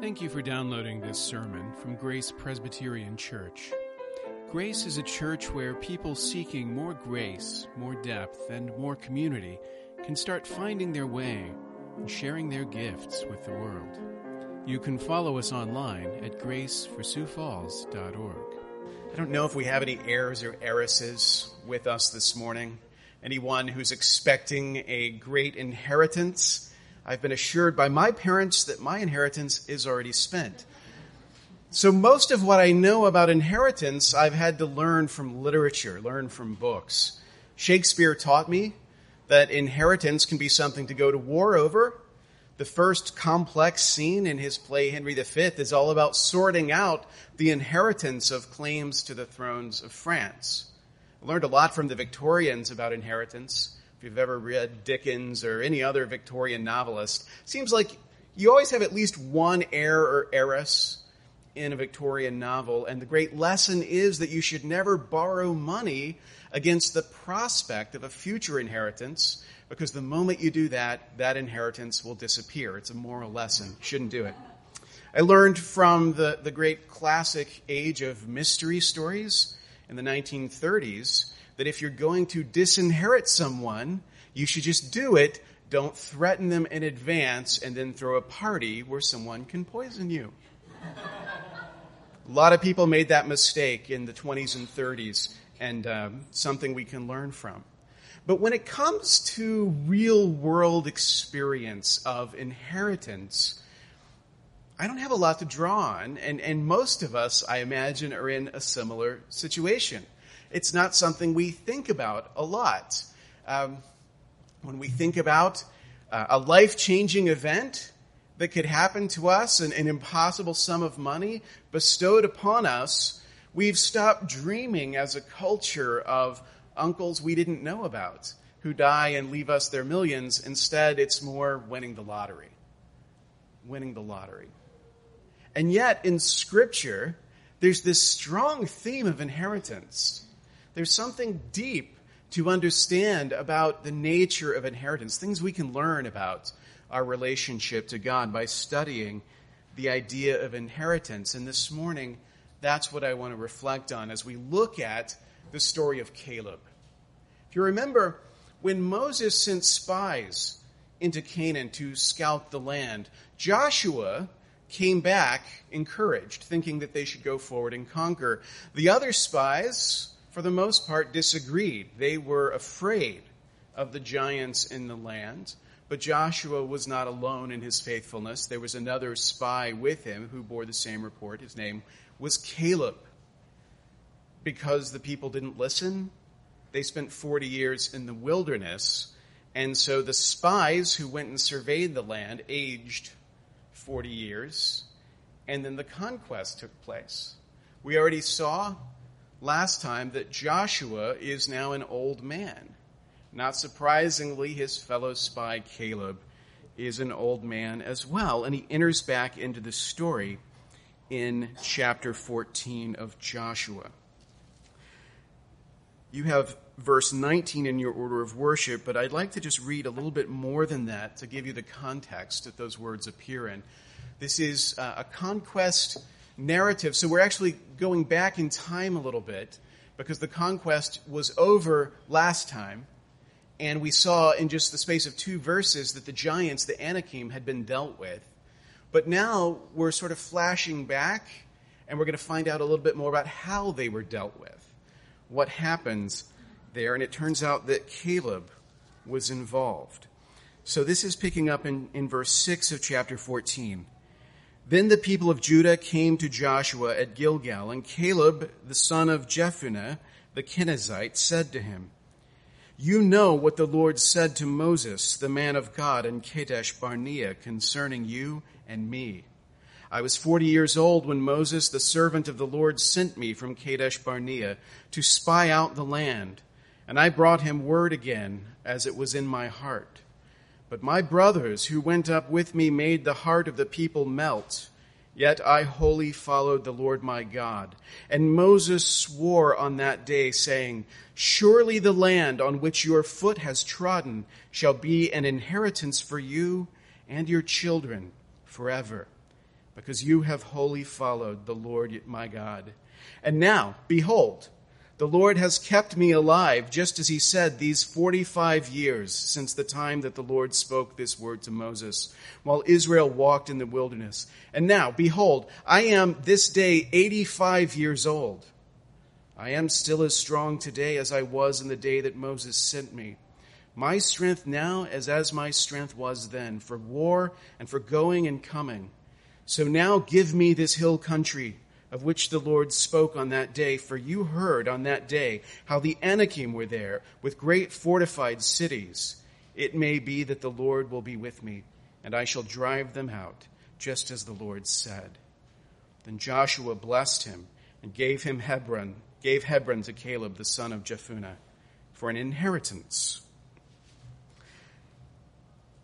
Thank you for downloading this sermon from Grace Presbyterian Church. Grace is a church where people seeking more grace, more depth, and more community can start finding their way and sharing their gifts with the world. You can follow us online at graceforsiouxfalls.org. I don't know if we have any heirs or heiresses with us this morning. Anyone who's expecting a great inheritance. I've been assured by my parents that my inheritance is already spent. So most of what I know about inheritance, I've had to learn from literature, learn from books. Shakespeare taught me that inheritance can be something to go to war over. The first complex scene in his play Henry V is all about sorting out the inheritance of claims to the thrones of France. I learned a lot from the Victorians about inheritance you've ever read Dickens or any other Victorian novelist, seems like you always have at least one heir or heiress in a Victorian novel. And the great lesson is that you should never borrow money against the prospect of a future inheritance, because the moment you do that, that inheritance will disappear. It's a moral lesson. Shouldn't do it. I learned from the, the great classic age of mystery stories in the 1930s that if you're going to disinherit someone, you should just do it. Don't threaten them in advance and then throw a party where someone can poison you. a lot of people made that mistake in the 20s and 30s, and um, something we can learn from. But when it comes to real world experience of inheritance, I don't have a lot to draw on, and, and most of us, I imagine, are in a similar situation it's not something we think about a lot. Um, when we think about uh, a life changing event that could happen to us, an, an impossible sum of money bestowed upon us, we've stopped dreaming as a culture of uncles we didn't know about who die and leave us their millions. Instead, it's more winning the lottery. Winning the lottery. And yet, in Scripture, there's this strong theme of inheritance. There's something deep to understand about the nature of inheritance, things we can learn about our relationship to God by studying the idea of inheritance. And this morning, that's what I want to reflect on as we look at the story of Caleb. If you remember, when Moses sent spies into Canaan to scout the land, Joshua came back encouraged, thinking that they should go forward and conquer. The other spies for the most part, disagreed. They were afraid of the giants in the land. But Joshua was not alone in his faithfulness. There was another spy with him who bore the same report. His name was Caleb. Because the people didn't listen, they spent 40 years in the wilderness. And so the spies who went and surveyed the land aged 40 years. And then the conquest took place. We already saw last time that Joshua is now an old man. Not surprisingly, his fellow spy Caleb is an old man as well, and he enters back into the story in chapter 14 of Joshua. You have verse 19 in your order of worship, but I'd like to just read a little bit more than that to give you the context that those words appear in. This is uh, a conquest narrative. So we're actually going back in time a little bit because the conquest was over last time. And we saw in just the space of two verses that the giants, the Anakim, had been dealt with. But now we're sort of flashing back and we're going to find out a little bit more about how they were dealt with, what happens there. And it turns out that Caleb was involved. So this is picking up in, in verse 6 of chapter 14. Then the people of Judah came to Joshua at Gilgal, and Caleb, the son of Jephunneh, the Kenizzite, said to him, You know what the Lord said to Moses, the man of God, in Kadesh Barnea, concerning you and me. I was forty years old when Moses, the servant of the Lord, sent me from Kadesh Barnea to spy out the land, and I brought him word again, as it was in my heart. But my brothers who went up with me made the heart of the people melt. Yet I wholly followed the Lord my God. And Moses swore on that day, saying, Surely the land on which your foot has trodden shall be an inheritance for you and your children forever. because you have wholly followed the Lord my God. And now, behold, the Lord has kept me alive, just as he said, these 45 years since the time that the Lord spoke this word to Moses, while Israel walked in the wilderness. And now, behold, I am this day 85 years old. I am still as strong today as I was in the day that Moses sent me. My strength now is as my strength was then, for war and for going and coming. So now give me this hill country of which the Lord spoke on that day, for you heard on that day how the Anakim were there with great fortified cities. It may be that the Lord will be with me, and I shall drive them out, just as the Lord said. Then Joshua blessed him and gave him Hebron, gave Hebron to Caleb the son of Jephunneh for an inheritance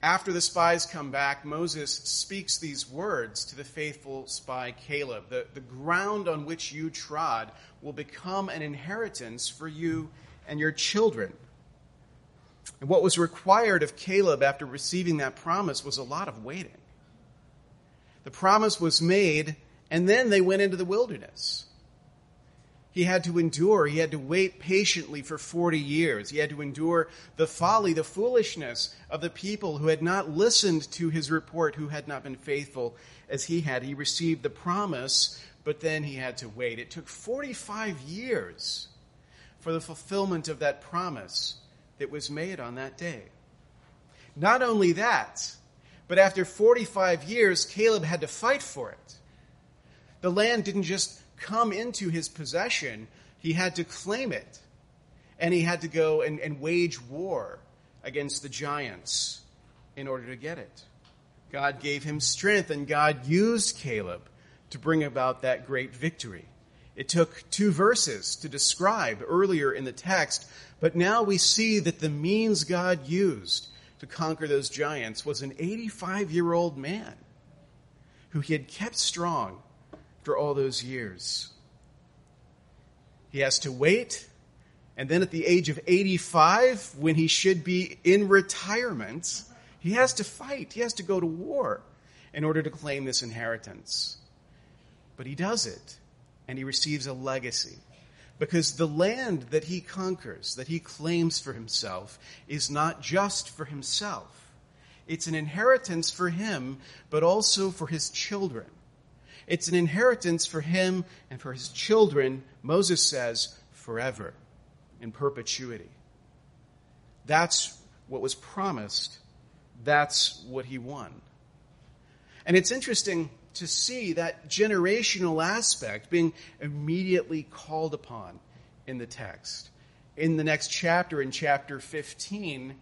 after the spies come back, Moses speaks these words to the faithful spy Caleb. The, the ground on which you trod will become an inheritance for you and your children. And what was required of Caleb after receiving that promise was a lot of waiting. The promise was made, and then they went into the wilderness. He had to endure. He had to wait patiently for 40 years. He had to endure the folly, the foolishness of the people who had not listened to his report, who had not been faithful as he had. He received the promise, but then he had to wait. It took 45 years for the fulfillment of that promise that was made on that day. Not only that, but after 45 years, Caleb had to fight for it. The land didn't just come into his possession, he had to claim it. And he had to go and, and wage war against the giants in order to get it. God gave him strength, and God used Caleb to bring about that great victory. It took two verses to describe earlier in the text, but now we see that the means God used to conquer those giants was an 85 year old man who he had kept strong after all those years. He has to wait, and then at the age of 85, when he should be in retirement, he has to fight. He has to go to war in order to claim this inheritance. But he does it, and he receives a legacy. Because the land that he conquers, that he claims for himself, is not just for himself. It's an inheritance for him, but also for his children. It's an inheritance for him and for his children, Moses says, forever, in perpetuity. That's what was promised. That's what he won. And it's interesting to see that generational aspect being immediately called upon in the text. In the next chapter, in chapter 15,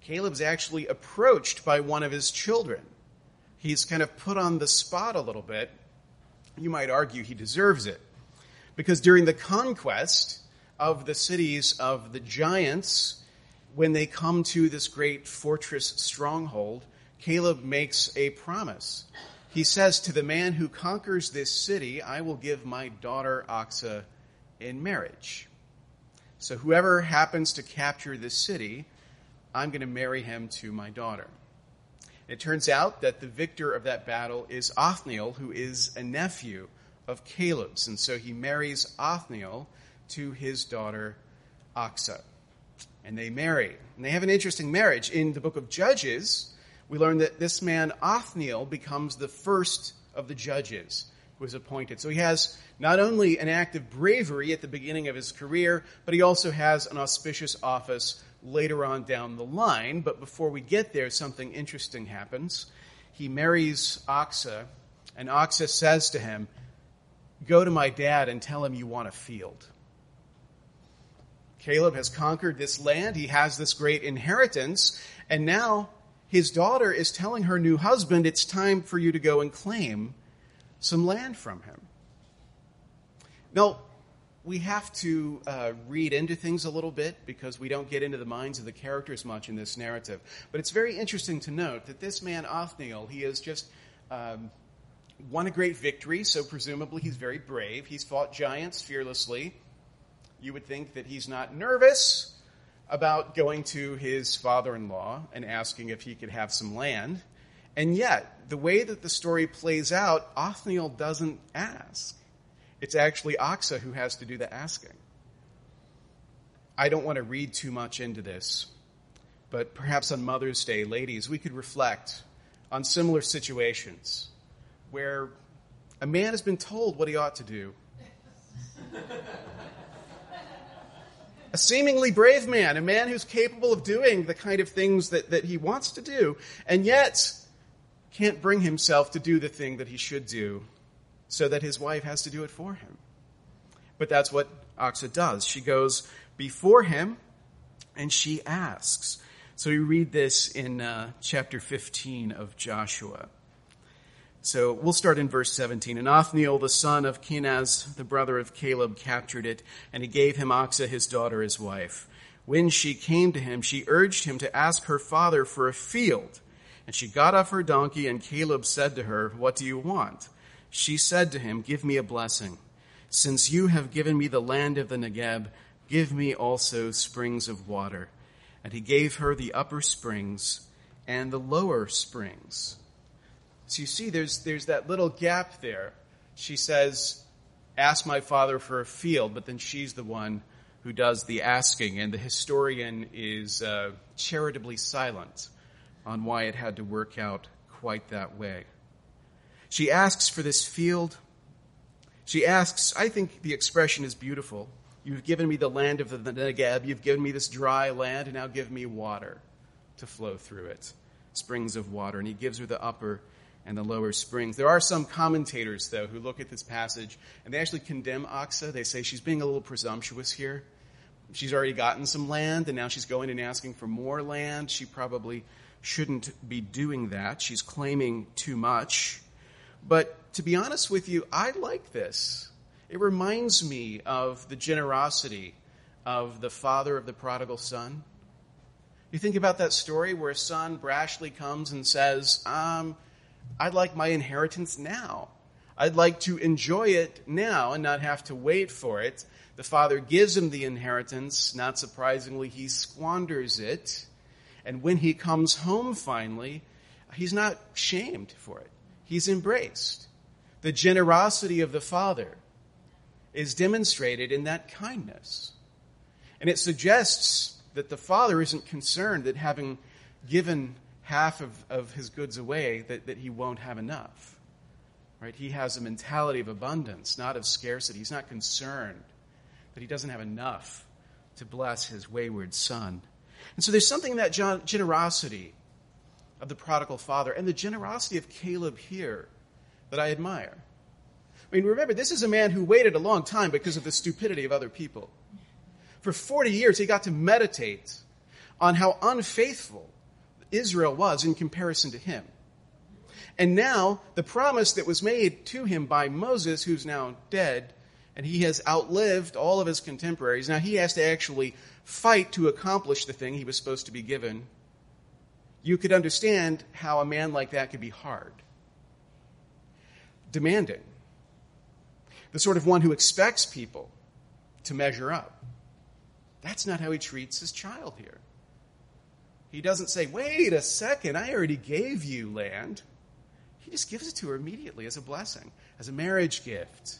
Caleb's actually approached by one of his children he's kind of put on the spot a little bit. You might argue he deserves it. Because during the conquest of the cities of the giants, when they come to this great fortress stronghold, Caleb makes a promise. He says, To the man who conquers this city, I will give my daughter Achsah in marriage. So whoever happens to capture this city, I'm going to marry him to my daughter. It turns out that the victor of that battle is Othniel, who is a nephew of Caleb's. And so he marries Othniel to his daughter Achsah. And they marry. And they have an interesting marriage. In the book of Judges, we learn that this man, Othniel, becomes the first of the judges who is appointed. So he has not only an act of bravery at the beginning of his career, but he also has an auspicious office later on down the line. But before we get there, something interesting happens. He marries Achsah, and Achsah says to him, Go to my dad and tell him you want a field. Caleb has conquered this land. He has this great inheritance. And now his daughter is telling her new husband, It's time for you to go and claim some land from him. Now, we have to uh, read into things a little bit because we don't get into the minds of the characters much in this narrative. But it's very interesting to note that this man, Othniel, he has just um, won a great victory, so presumably he's very brave. He's fought giants fearlessly. You would think that he's not nervous about going to his father in law and asking if he could have some land. And yet, the way that the story plays out, Othniel doesn't ask. It's actually Achsah who has to do the asking. I don't want to read too much into this, but perhaps on Mother's Day, ladies, we could reflect on similar situations where a man has been told what he ought to do. a seemingly brave man, a man who's capable of doing the kind of things that, that he wants to do, and yet can't bring himself to do the thing that he should do, so that his wife has to do it for him. But that's what Achsah does. She goes before him and she asks. So we read this in uh, chapter 15 of Joshua. So we'll start in verse 17. And Othniel, the son of Kenaz, the brother of Caleb, captured it, and he gave him Achsah, his daughter, his wife. When she came to him, she urged him to ask her father for a field. And she got off her donkey, and Caleb said to her, What do you want? She said to him, Give me a blessing. Since you have given me the land of the Negeb, give me also springs of water. And he gave her the upper springs and the lower springs. So you see, there's, there's that little gap there. She says, Ask my father for a field, but then she's the one who does the asking, and the historian is uh, charitably silent on why it had to work out quite that way. She asks for this field. She asks, I think the expression is beautiful. You've given me the land of the Negeb. You've given me this dry land, and now give me water to flow through it springs of water. And he gives her the upper and the lower springs. There are some commentators, though, who look at this passage and they actually condemn Achsah. They say she's being a little presumptuous here. She's already gotten some land, and now she's going and asking for more land. She probably shouldn't be doing that. She's claiming too much. But to be honest with you, I like this. It reminds me of the generosity of the father of the prodigal son. You think about that story where a son brashly comes and says, um, I'd like my inheritance now. I'd like to enjoy it now and not have to wait for it. The father gives him the inheritance. Not surprisingly, he squanders it. And when he comes home finally, he's not shamed for it. He's embraced. The generosity of the father is demonstrated in that kindness. And it suggests that the father isn't concerned that having given half of, of his goods away, that, that he won't have enough. Right? He has a mentality of abundance, not of scarcity. He's not concerned that he doesn't have enough to bless his wayward son. And so there's something in that generosity of the prodigal father and the generosity of Caleb here that I admire. I mean, remember, this is a man who waited a long time because of the stupidity of other people. For 40 years, he got to meditate on how unfaithful Israel was in comparison to him. And now, the promise that was made to him by Moses, who's now dead, and he has outlived all of his contemporaries, now he has to actually fight to accomplish the thing he was supposed to be given. You could understand how a man like that could be hard, demanding, the sort of one who expects people to measure up. That's not how he treats his child here. He doesn't say, wait a second, I already gave you land. He just gives it to her immediately as a blessing, as a marriage gift.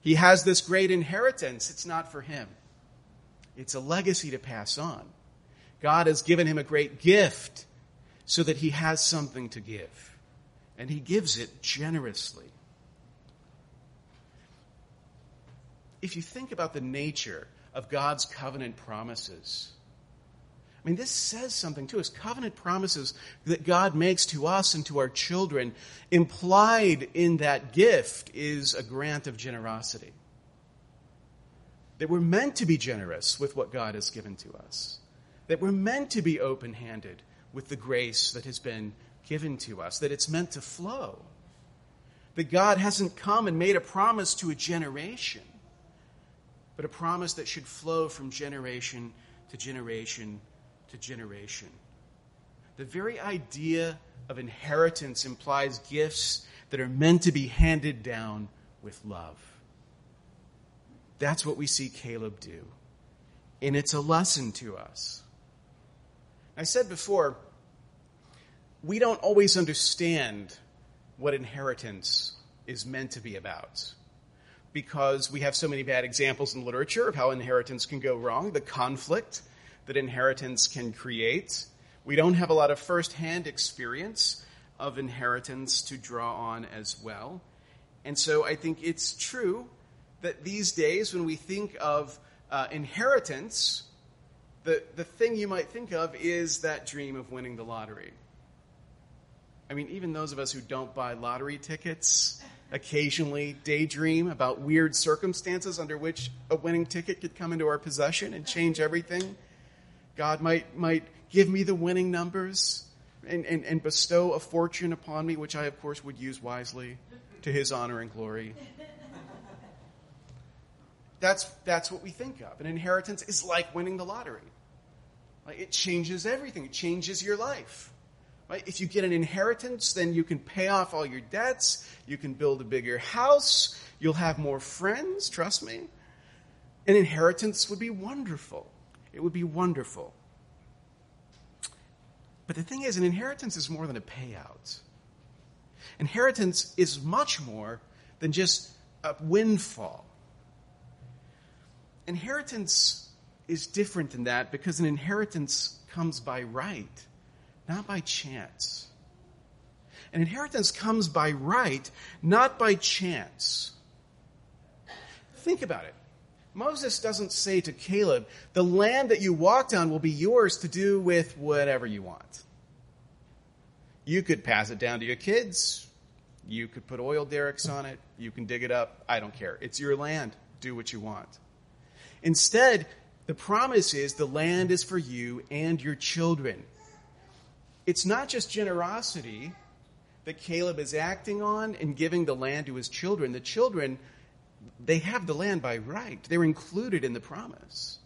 He has this great inheritance. It's not for him, it's a legacy to pass on. God has given him a great gift so that he has something to give. And he gives it generously. if you think about the nature of God's covenant promises, I mean, this says something to us. Covenant promises that God makes to us and to our children, implied in that gift is a grant of generosity. That we're meant to be generous with what God has given to us. That we're meant to be open handed with the grace that has been given to us. That it's meant to flow. That God hasn't come and made a promise to a generation but a promise that should flow from generation to generation to generation. The very idea of inheritance implies gifts that are meant to be handed down with love. That's what we see Caleb do. And it's a lesson to us. I said before, we don't always understand what inheritance is meant to be about because we have so many bad examples in literature of how inheritance can go wrong, the conflict that inheritance can create. We don't have a lot of firsthand experience of inheritance to draw on as well. And so I think it's true that these days, when we think of uh, inheritance, the, the thing you might think of is that dream of winning the lottery. I mean, even those of us who don't buy lottery tickets occasionally daydream about weird circumstances under which a winning ticket could come into our possession and change everything. God might, might give me the winning numbers and, and, and bestow a fortune upon me, which I, of course, would use wisely to his honor and glory. That's, that's what we think of. An inheritance is like winning the lottery. It changes everything. It changes your life. Right? If you get an inheritance, then you can pay off all your debts. You can build a bigger house. You'll have more friends. Trust me. An inheritance would be wonderful. It would be wonderful. But the thing is, an inheritance is more than a payout. Inheritance is much more than just a windfall. Inheritance is different than that because an inheritance comes by right, not by chance. An inheritance comes by right, not by chance. Think about it. Moses doesn't say to Caleb, the land that you walked on will be yours to do with whatever you want. You could pass it down to your kids. You could put oil derricks on it. You can dig it up. I don't care. It's your land. Do what you want. Instead, the promise is the land is for you and your children. It's not just generosity that Caleb is acting on and giving the land to his children. The children, they have the land by right, they're included in the promise.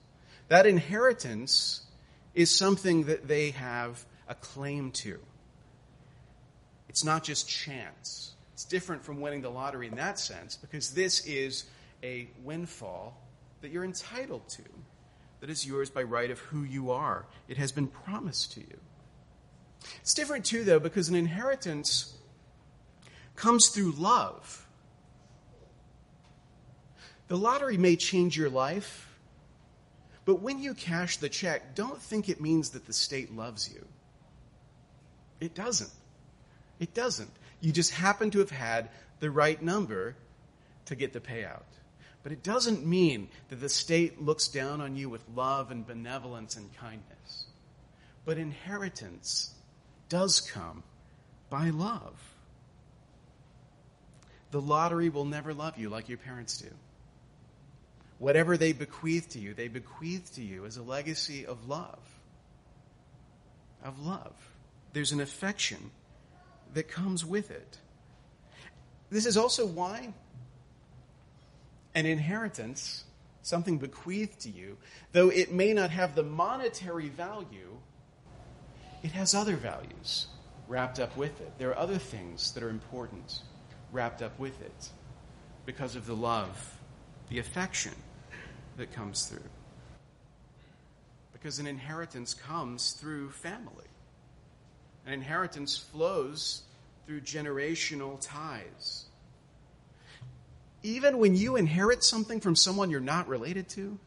That inheritance is something that they have a claim to. It's not just chance. It's different from winning the lottery in that sense because this is a windfall that you're entitled to, that is yours by right of who you are. It has been promised to you. It's different too, though, because an inheritance comes through love. The lottery may change your life, but when you cash the check, don't think it means that the state loves you. It doesn't. It doesn't. You just happen to have had the right number to get the payout. But it doesn't mean that the state looks down on you with love and benevolence and kindness. But inheritance does come by love. The lottery will never love you like your parents do. Whatever they bequeath to you, they bequeath to you as a legacy of love. Of love. There's an affection that comes with it. This is also why an inheritance, something bequeathed to you, though it may not have the monetary value, it has other values wrapped up with it. There are other things that are important wrapped up with it because of the love, the affection that comes through. Because an inheritance comes through family. An inheritance flows through generational ties. Even when you inherit something from someone you're not related to,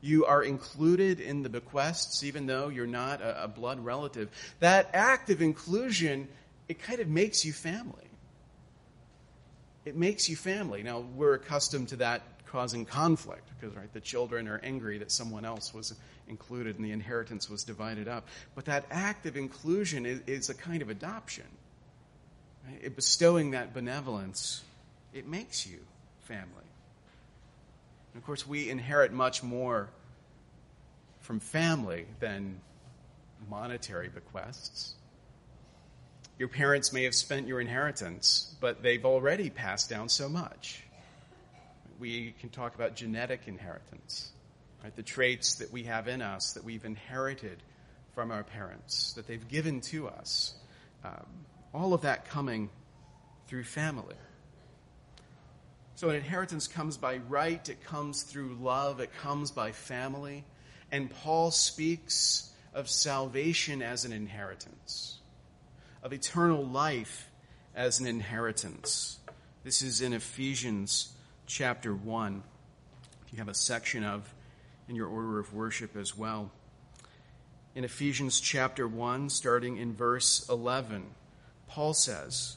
you are included in the bequests, even though you're not a, a blood relative. That act of inclusion, it kind of makes you family. It makes you family. Now, we're accustomed to that causing conflict because right the children are angry that someone else was included and the inheritance was divided up but that act of inclusion is, is a kind of adoption right? bestowing that benevolence it makes you family and of course we inherit much more from family than monetary bequests your parents may have spent your inheritance but they've already passed down so much we can talk about genetic inheritance, right? The traits that we have in us that we've inherited from our parents, that they've given to us. Um, all of that coming through family. So an inheritance comes by right, it comes through love, it comes by family. And Paul speaks of salvation as an inheritance. of eternal life as an inheritance. This is in Ephesians chapter 1. If you have a section of in your order of worship as well. In Ephesians chapter 1, starting in verse 11, Paul says,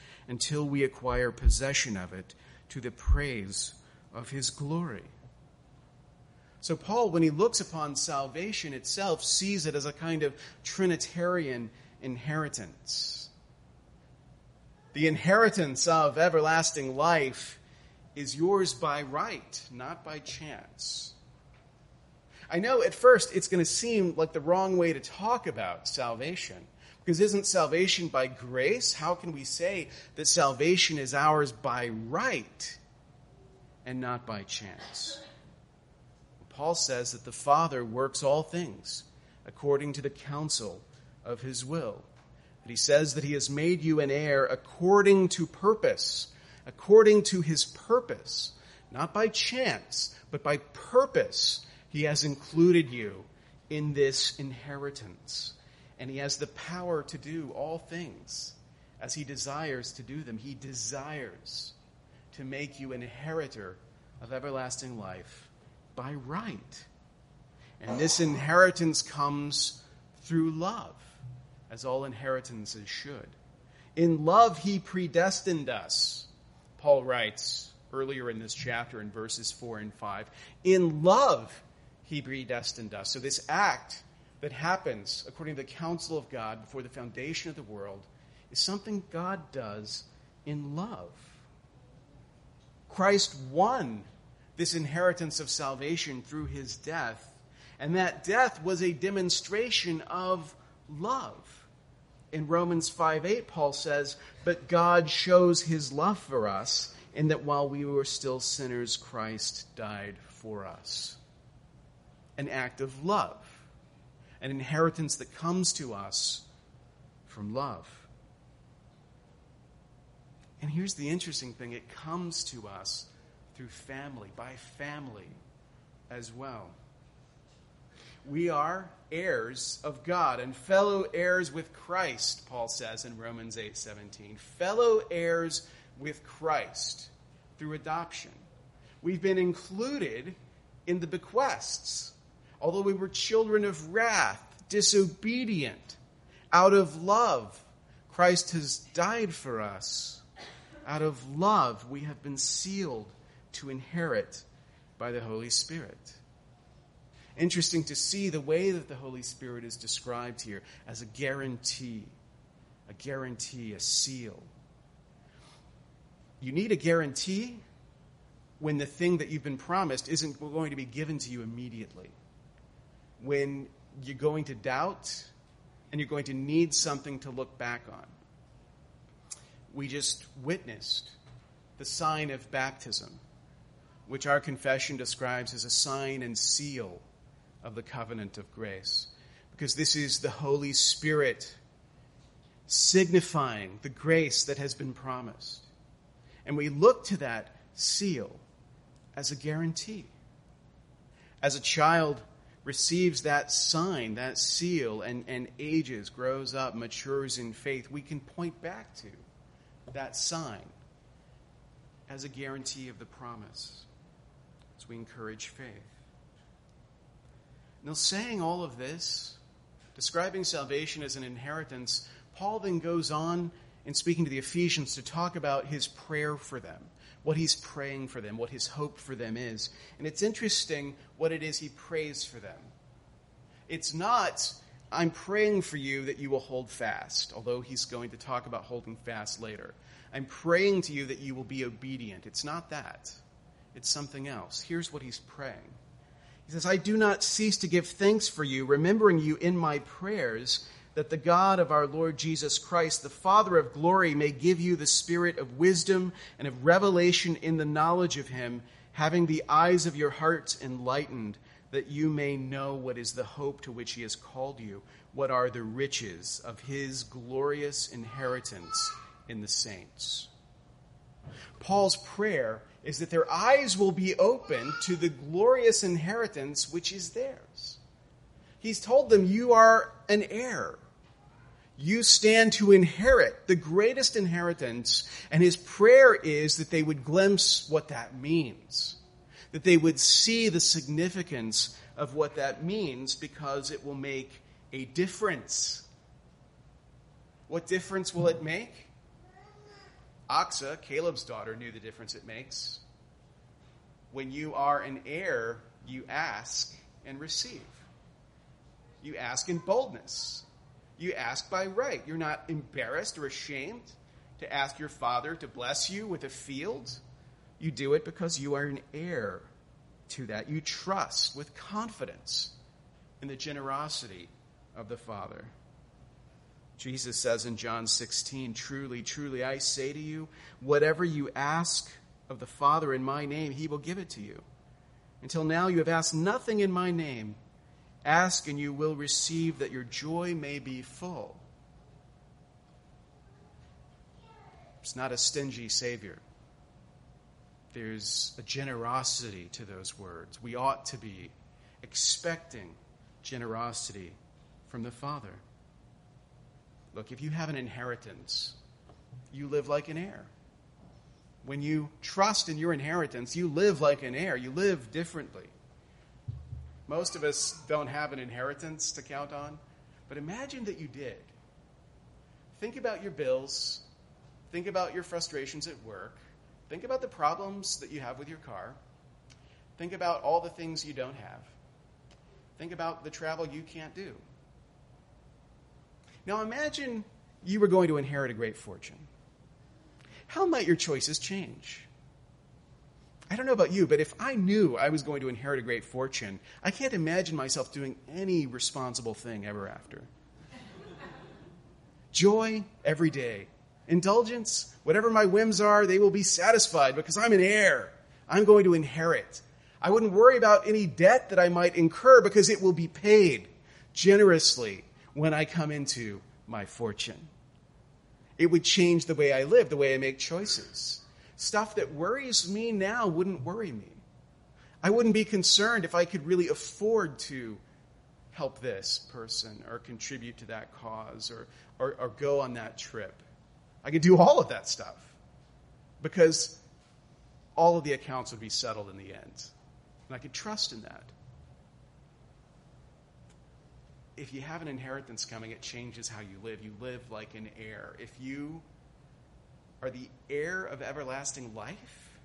until we acquire possession of it to the praise of his glory. So, Paul, when he looks upon salvation itself, sees it as a kind of Trinitarian inheritance. The inheritance of everlasting life is yours by right, not by chance. I know at first it's going to seem like the wrong way to talk about salvation. Because isn't salvation by grace? How can we say that salvation is ours by right and not by chance? Paul says that the Father works all things according to the counsel of his will. That he says that he has made you an heir according to purpose, according to his purpose, not by chance, but by purpose. He has included you in this inheritance, and he has the power to do all things as he desires to do them. He desires to make you an inheritor of everlasting life by right. And this inheritance comes through love, as all inheritances should. In love, he predestined us, Paul writes earlier in this chapter in verses 4 and 5. In love, he predestined us. So, this act that happens according to the counsel of God before the foundation of the world is something God does in love. Christ won this inheritance of salvation through his death. And that death was a demonstration of love. In Romans 5 8, Paul says, But God shows his love for us in that while we were still sinners, Christ died for us. An act of love, an inheritance that comes to us from love. And here's the interesting thing it comes to us through family, by family as well. We are heirs of God and fellow heirs with Christ, Paul says in Romans 8:17. Fellow heirs with Christ through adoption. We've been included in the bequests. Although we were children of wrath, disobedient, out of love, Christ has died for us. Out of love, we have been sealed to inherit by the Holy Spirit. Interesting to see the way that the Holy Spirit is described here as a guarantee, a guarantee, a seal. You need a guarantee when the thing that you've been promised isn't going to be given to you immediately. When you're going to doubt and you're going to need something to look back on. We just witnessed the sign of baptism which our confession describes as a sign and seal of the covenant of grace. Because this is the Holy Spirit signifying the grace that has been promised. And we look to that seal as a guarantee. As a child receives that sign, that seal, and, and ages, grows up, matures in faith, we can point back to that sign as a guarantee of the promise as we encourage faith. Now, saying all of this, describing salvation as an inheritance, Paul then goes on in speaking to the Ephesians to talk about his prayer for them, what he's praying for them, what his hope for them is. And it's interesting what it is he prays for them. It's not, I'm praying for you that you will hold fast, although he's going to talk about holding fast later. I'm praying to you that you will be obedient. It's not that. It's something else. Here's what he's praying He says, I do not cease to give thanks for you, remembering you in my prayers, that the God of our Lord Jesus Christ, the Father of glory, may give you the spirit of wisdom and of revelation in the knowledge of him, having the eyes of your hearts enlightened, that you may know what is the hope to which he has called you, what are the riches of his glorious inheritance in the saints. Paul's prayer is that their eyes will be opened to the glorious inheritance which is theirs. He's told them, You are an heir. You stand to inherit the greatest inheritance. And his prayer is that they would glimpse what that means, that they would see the significance of what that means because it will make a difference. What difference will it make? Achsah, Caleb's daughter, knew the difference it makes. When you are an heir, you ask and receive. You ask in boldness. You ask by right. You're not embarrassed or ashamed to ask your father to bless you with a field. You do it because you are an heir to that. You trust with confidence in the generosity of the Father. Jesus says in John 16, Truly, truly, I say to you, whatever you ask of the Father in my name, he will give it to you. Until now, you have asked nothing in my name. Ask and you will receive that your joy may be full. It's not a stingy Savior. There's a generosity to those words. We ought to be expecting generosity from the Father. Look, if you have an inheritance, you live like an heir. When you trust in your inheritance, you live like an heir. You live differently. Most of us don't have an inheritance to count on, but imagine that you did. Think about your bills. Think about your frustrations at work. Think about the problems that you have with your car. Think about all the things you don't have. Think about the travel you can't do. Now imagine you were going to inherit a great fortune. How might your choices change? I don't know about you, but if I knew I was going to inherit a great fortune, I can't imagine myself doing any responsible thing ever after. Joy every day. Indulgence, whatever my whims are, they will be satisfied because I'm an heir. I'm going to inherit. I wouldn't worry about any debt that I might incur because it will be paid generously when I come into my fortune. It would change the way I live, the way I make choices. Stuff that worries me now wouldn't worry me. I wouldn't be concerned if I could really afford to help this person or contribute to that cause or, or, or go on that trip. I could do all of that stuff because all of the accounts would be settled in the end. And I could trust in that if you have an inheritance coming, it changes how you live. You live like an heir. If you are the heir of everlasting life,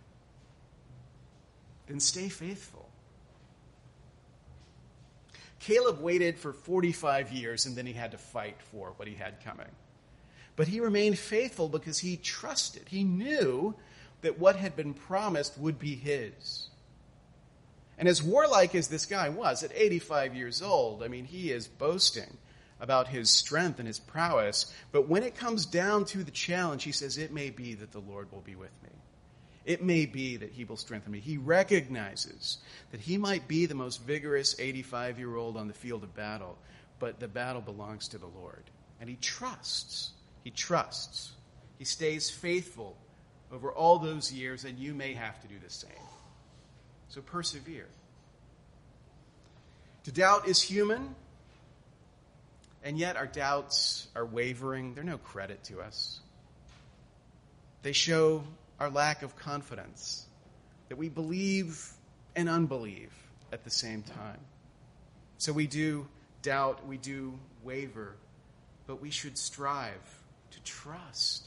then stay faithful. Caleb waited for 45 years and then he had to fight for what he had coming. But he remained faithful because he trusted. He knew that what had been promised would be his. And as warlike as this guy was at 85 years old, I mean, he is boasting about his strength and his prowess. But when it comes down to the challenge, he says, It may be that the Lord will be with me. It may be that he will strengthen me. He recognizes that he might be the most vigorous 85 year old on the field of battle, but the battle belongs to the Lord. And he trusts. He trusts. He stays faithful over all those years, and you may have to do the same. So persevere. To doubt is human, and yet our doubts are wavering. They're no credit to us. They show our lack of confidence, that we believe and unbelieve at the same time. So we do doubt, we do waver, but we should strive to trust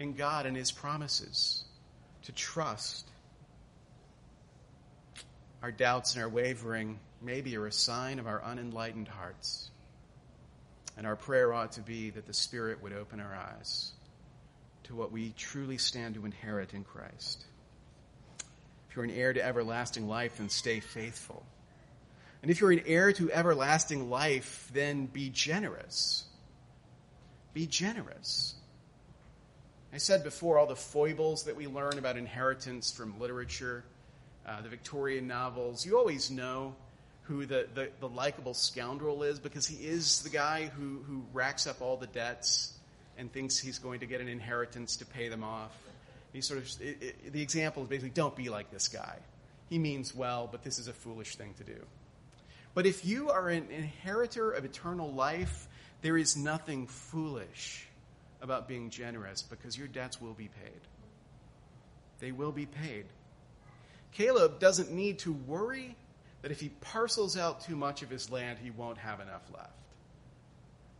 in God and His promises, to trust our doubts and our wavering maybe are a sign of our unenlightened hearts. And our prayer ought to be that the Spirit would open our eyes to what we truly stand to inherit in Christ. If you're an heir to everlasting life, then stay faithful. And if you're an heir to everlasting life, then be generous. Be generous. I said before, all the foibles that we learn about inheritance from literature, uh, the Victorian novels, you always know who the, the, the likable scoundrel is because he is the guy who, who racks up all the debts and thinks he's going to get an inheritance to pay them off. He sort of, it, it, the example is basically don't be like this guy. He means well, but this is a foolish thing to do. But if you are an inheritor of eternal life, there is nothing foolish about being generous because your debts will be paid. They will be paid. Caleb doesn't need to worry that if he parcels out too much of his land, he won't have enough left.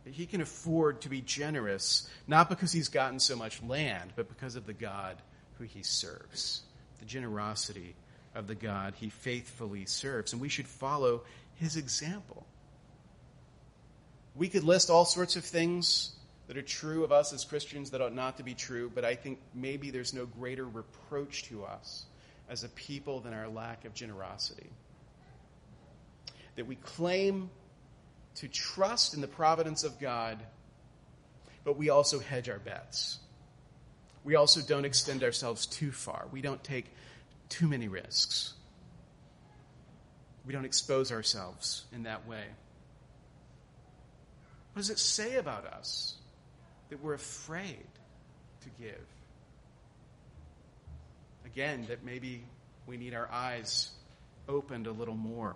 He can afford to be generous, not because he's gotten so much land, but because of the God who he serves, the generosity of the God he faithfully serves. And we should follow his example. We could list all sorts of things that are true of us as Christians that ought not to be true, but I think maybe there's no greater reproach to us as a people than our lack of generosity. That we claim to trust in the providence of God, but we also hedge our bets. We also don't extend ourselves too far. We don't take too many risks. We don't expose ourselves in that way. What does it say about us that we're afraid to give? Again, that maybe we need our eyes opened a little more.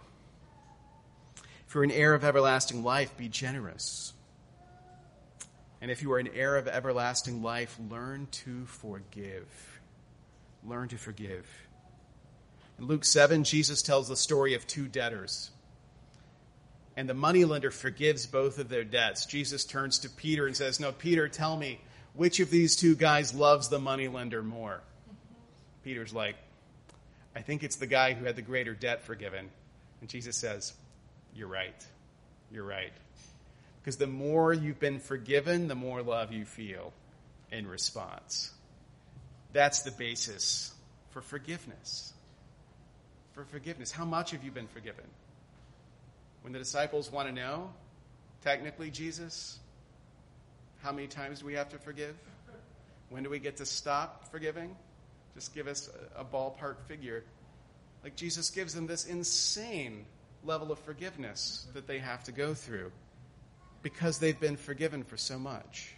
You're an heir of everlasting life, be generous. And if you are an heir of everlasting life, learn to forgive. Learn to forgive. In Luke 7, Jesus tells the story of two debtors. And the moneylender forgives both of their debts. Jesus turns to Peter and says, No, Peter, tell me, which of these two guys loves the moneylender more? Peter's like, I think it's the guy who had the greater debt forgiven. And Jesus says, You're right. You're right. Because the more you've been forgiven, the more love you feel in response. That's the basis for forgiveness for forgiveness. How much have you been forgiven? When the disciples want to know, technically, Jesus, how many times do we have to forgive? When do we get to stop forgiving? Just give us a, ballpark figure. Like Jesus gives them this insane level of forgiveness that they have to go through because they've been forgiven for so much.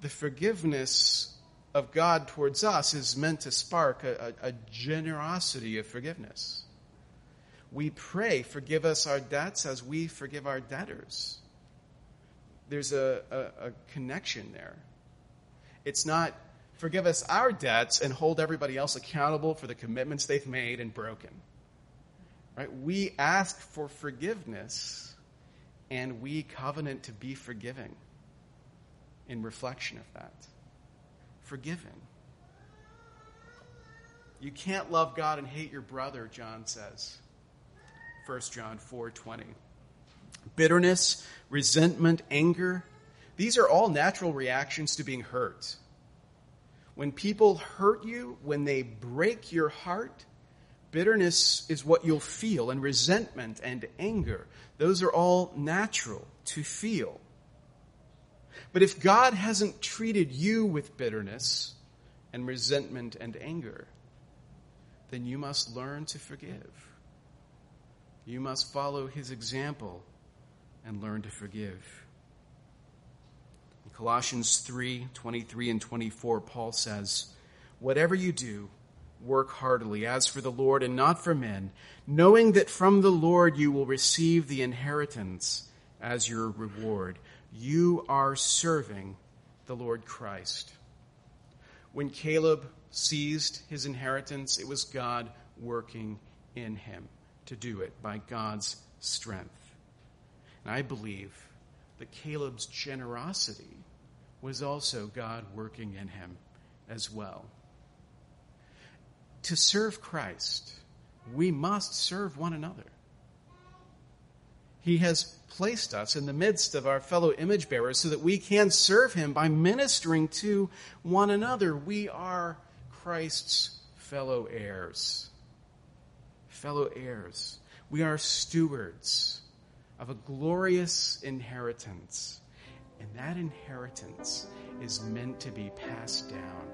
The forgiveness of God towards us is meant to spark a, a, a, generosity of forgiveness. We pray, forgive us our debts as we forgive our debtors. There's a, a connection there. It's not forgive us our debts and hold everybody else accountable for the commitments they've made and broken. Right? We ask for forgiveness and we covenant to be forgiving in reflection of that forgiven. You can't love God and hate your brother, John says. 1 John 4:20. Bitterness, resentment, anger, these are all natural reactions to being hurt. When people hurt you, when they break your heart, bitterness is what you'll feel, and resentment and anger, those are all natural to feel. But if God hasn't treated you with bitterness and resentment and anger, then you must learn to forgive. You must follow his example and learn to forgive. In Colossians 3 23 and 24, Paul says, Whatever you do, work heartily as for the Lord and not for men, knowing that from the Lord you will receive the inheritance as your reward. You are serving the Lord Christ. When Caleb seized his inheritance, it was God working in him to do it by God's strength. And I believe that Caleb's generosity was also God working in him as well. To serve Christ, we must serve one another. He has placed us in the midst of our fellow image bearers so that we can serve Him by ministering to one another. We are Christ's fellow heirs. Fellow heirs. We are stewards of a glorious inheritance, and that inheritance is meant to be passed down.